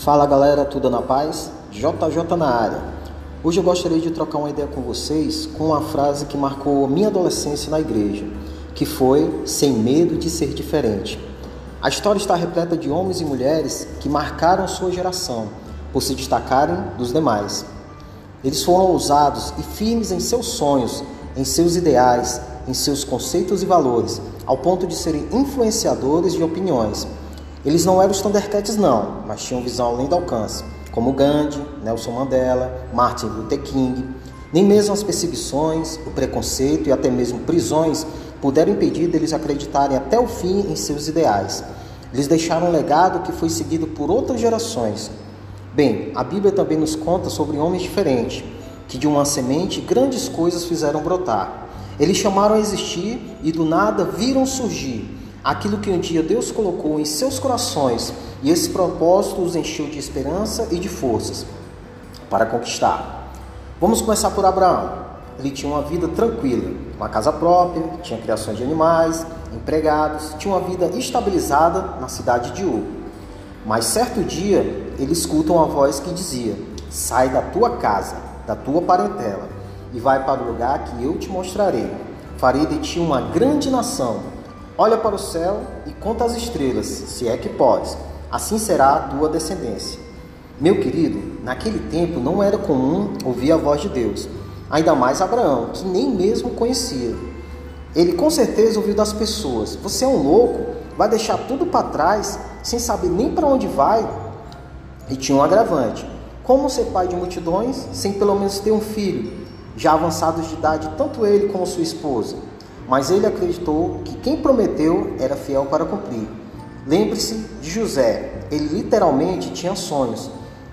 Fala galera, tudo na paz? JJ na área. Hoje eu gostaria de trocar uma ideia com vocês com uma frase que marcou minha adolescência na igreja, que foi sem medo de ser diferente. A história está repleta de homens e mulheres que marcaram sua geração por se destacarem dos demais. Eles foram ousados e firmes em seus sonhos, em seus ideais, em seus conceitos e valores, ao ponto de serem influenciadores de opiniões. Eles não eram os Thundercats não, mas tinham visão além do alcance, como Gandhi, Nelson Mandela, Martin Luther King. Nem mesmo as perseguições, o preconceito e até mesmo prisões puderam impedir deles acreditarem até o fim em seus ideais. Eles deixaram um legado que foi seguido por outras gerações. Bem, a Bíblia também nos conta sobre homens diferentes, que de uma semente grandes coisas fizeram brotar. Eles chamaram a existir e do nada viram surgir aquilo que um dia Deus colocou em seus corações, e esse propósito os encheu de esperança e de forças para conquistar. Vamos começar por Abraão. Ele tinha uma vida tranquila, uma casa própria, tinha criações de animais, empregados, tinha uma vida estabilizada na cidade de Ur. Mas certo dia ele escuta uma voz que dizia: Sai da tua casa, da tua parentela e vai para o lugar que eu te mostrarei. Farei de ti uma grande nação. Olha para o céu e conta as estrelas, se é que podes. Assim será a tua descendência. Meu querido, naquele tempo não era comum ouvir a voz de Deus, ainda mais Abraão, que nem mesmo conhecia. Ele com certeza ouviu das pessoas: Você é um louco? Vai deixar tudo para trás sem saber nem para onde vai? E tinha um agravante: Como ser pai de multidões sem pelo menos ter um filho? já avançados de idade, tanto ele como sua esposa. Mas ele acreditou que quem prometeu era fiel para cumprir. Lembre-se de José, ele literalmente tinha sonhos,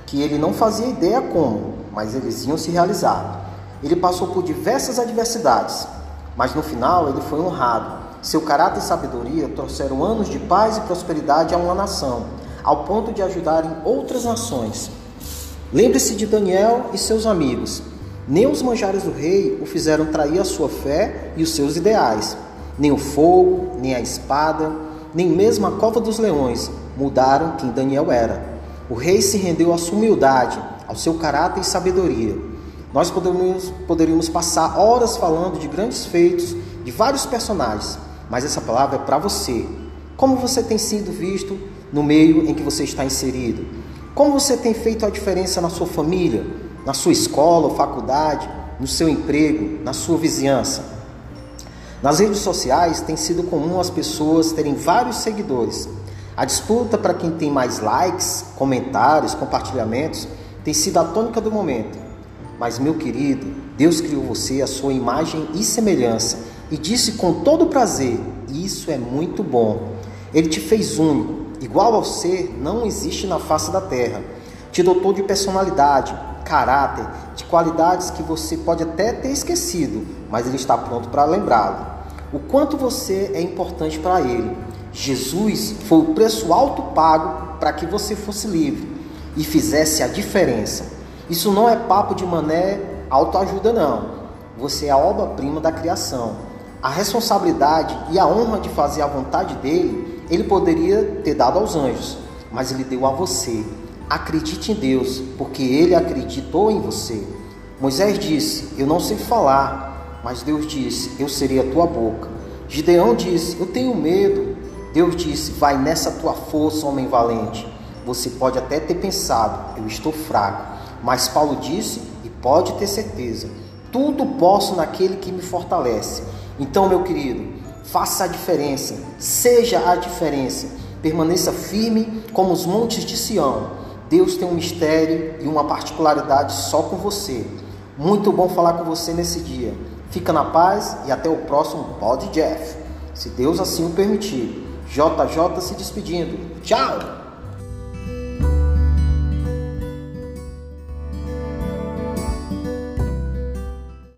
que ele não fazia ideia como, mas eles iam se realizar. Ele passou por diversas adversidades, mas no final ele foi honrado. Seu caráter e sabedoria trouxeram anos de paz e prosperidade a uma nação, ao ponto de ajudarem outras nações. Lembre-se de Daniel e seus amigos. Nem os manjares do rei o fizeram trair a sua fé e os seus ideais. Nem o fogo, nem a espada, nem mesmo a cova dos leões mudaram quem Daniel era. O rei se rendeu à sua humildade, ao seu caráter e sabedoria. Nós poderíamos, poderíamos passar horas falando de grandes feitos de vários personagens, mas essa palavra é para você. Como você tem sido visto no meio em que você está inserido? Como você tem feito a diferença na sua família, na sua escola ou faculdade, no seu emprego, na sua vizinhança. Nas redes sociais tem sido comum as pessoas terem vários seguidores. A disputa para quem tem mais likes, comentários, compartilhamentos tem sido a tônica do momento. Mas, meu querido, Deus criou você à sua imagem e semelhança e disse com todo prazer: Isso é muito bom. Ele te fez único, igual ao ser não existe na face da terra. Te dotou de personalidade, caráter, de qualidades que você pode até ter esquecido, mas ele está pronto para lembrá-lo. O quanto você é importante para ele. Jesus foi o preço alto pago para que você fosse livre e fizesse a diferença. Isso não é papo de mané autoajuda, não. Você é a obra-prima da criação. A responsabilidade e a honra de fazer a vontade dele, ele poderia ter dado aos anjos, mas ele deu a você. Acredite em Deus, porque Ele acreditou em você. Moisés disse: Eu não sei falar, mas Deus disse: Eu serei a tua boca. Gideão disse: Eu tenho medo. Deus disse: Vai nessa tua força, homem valente. Você pode até ter pensado: Eu estou fraco. Mas Paulo disse, e pode ter certeza: Tudo posso naquele que me fortalece. Então, meu querido, faça a diferença, seja a diferença. Permaneça firme como os montes de Sião Deus tem um mistério e uma particularidade só com você. Muito bom falar com você nesse dia. Fica na paz e até o próximo Pod Jeff. Se Deus assim o permitir. JJ se despedindo. Tchau!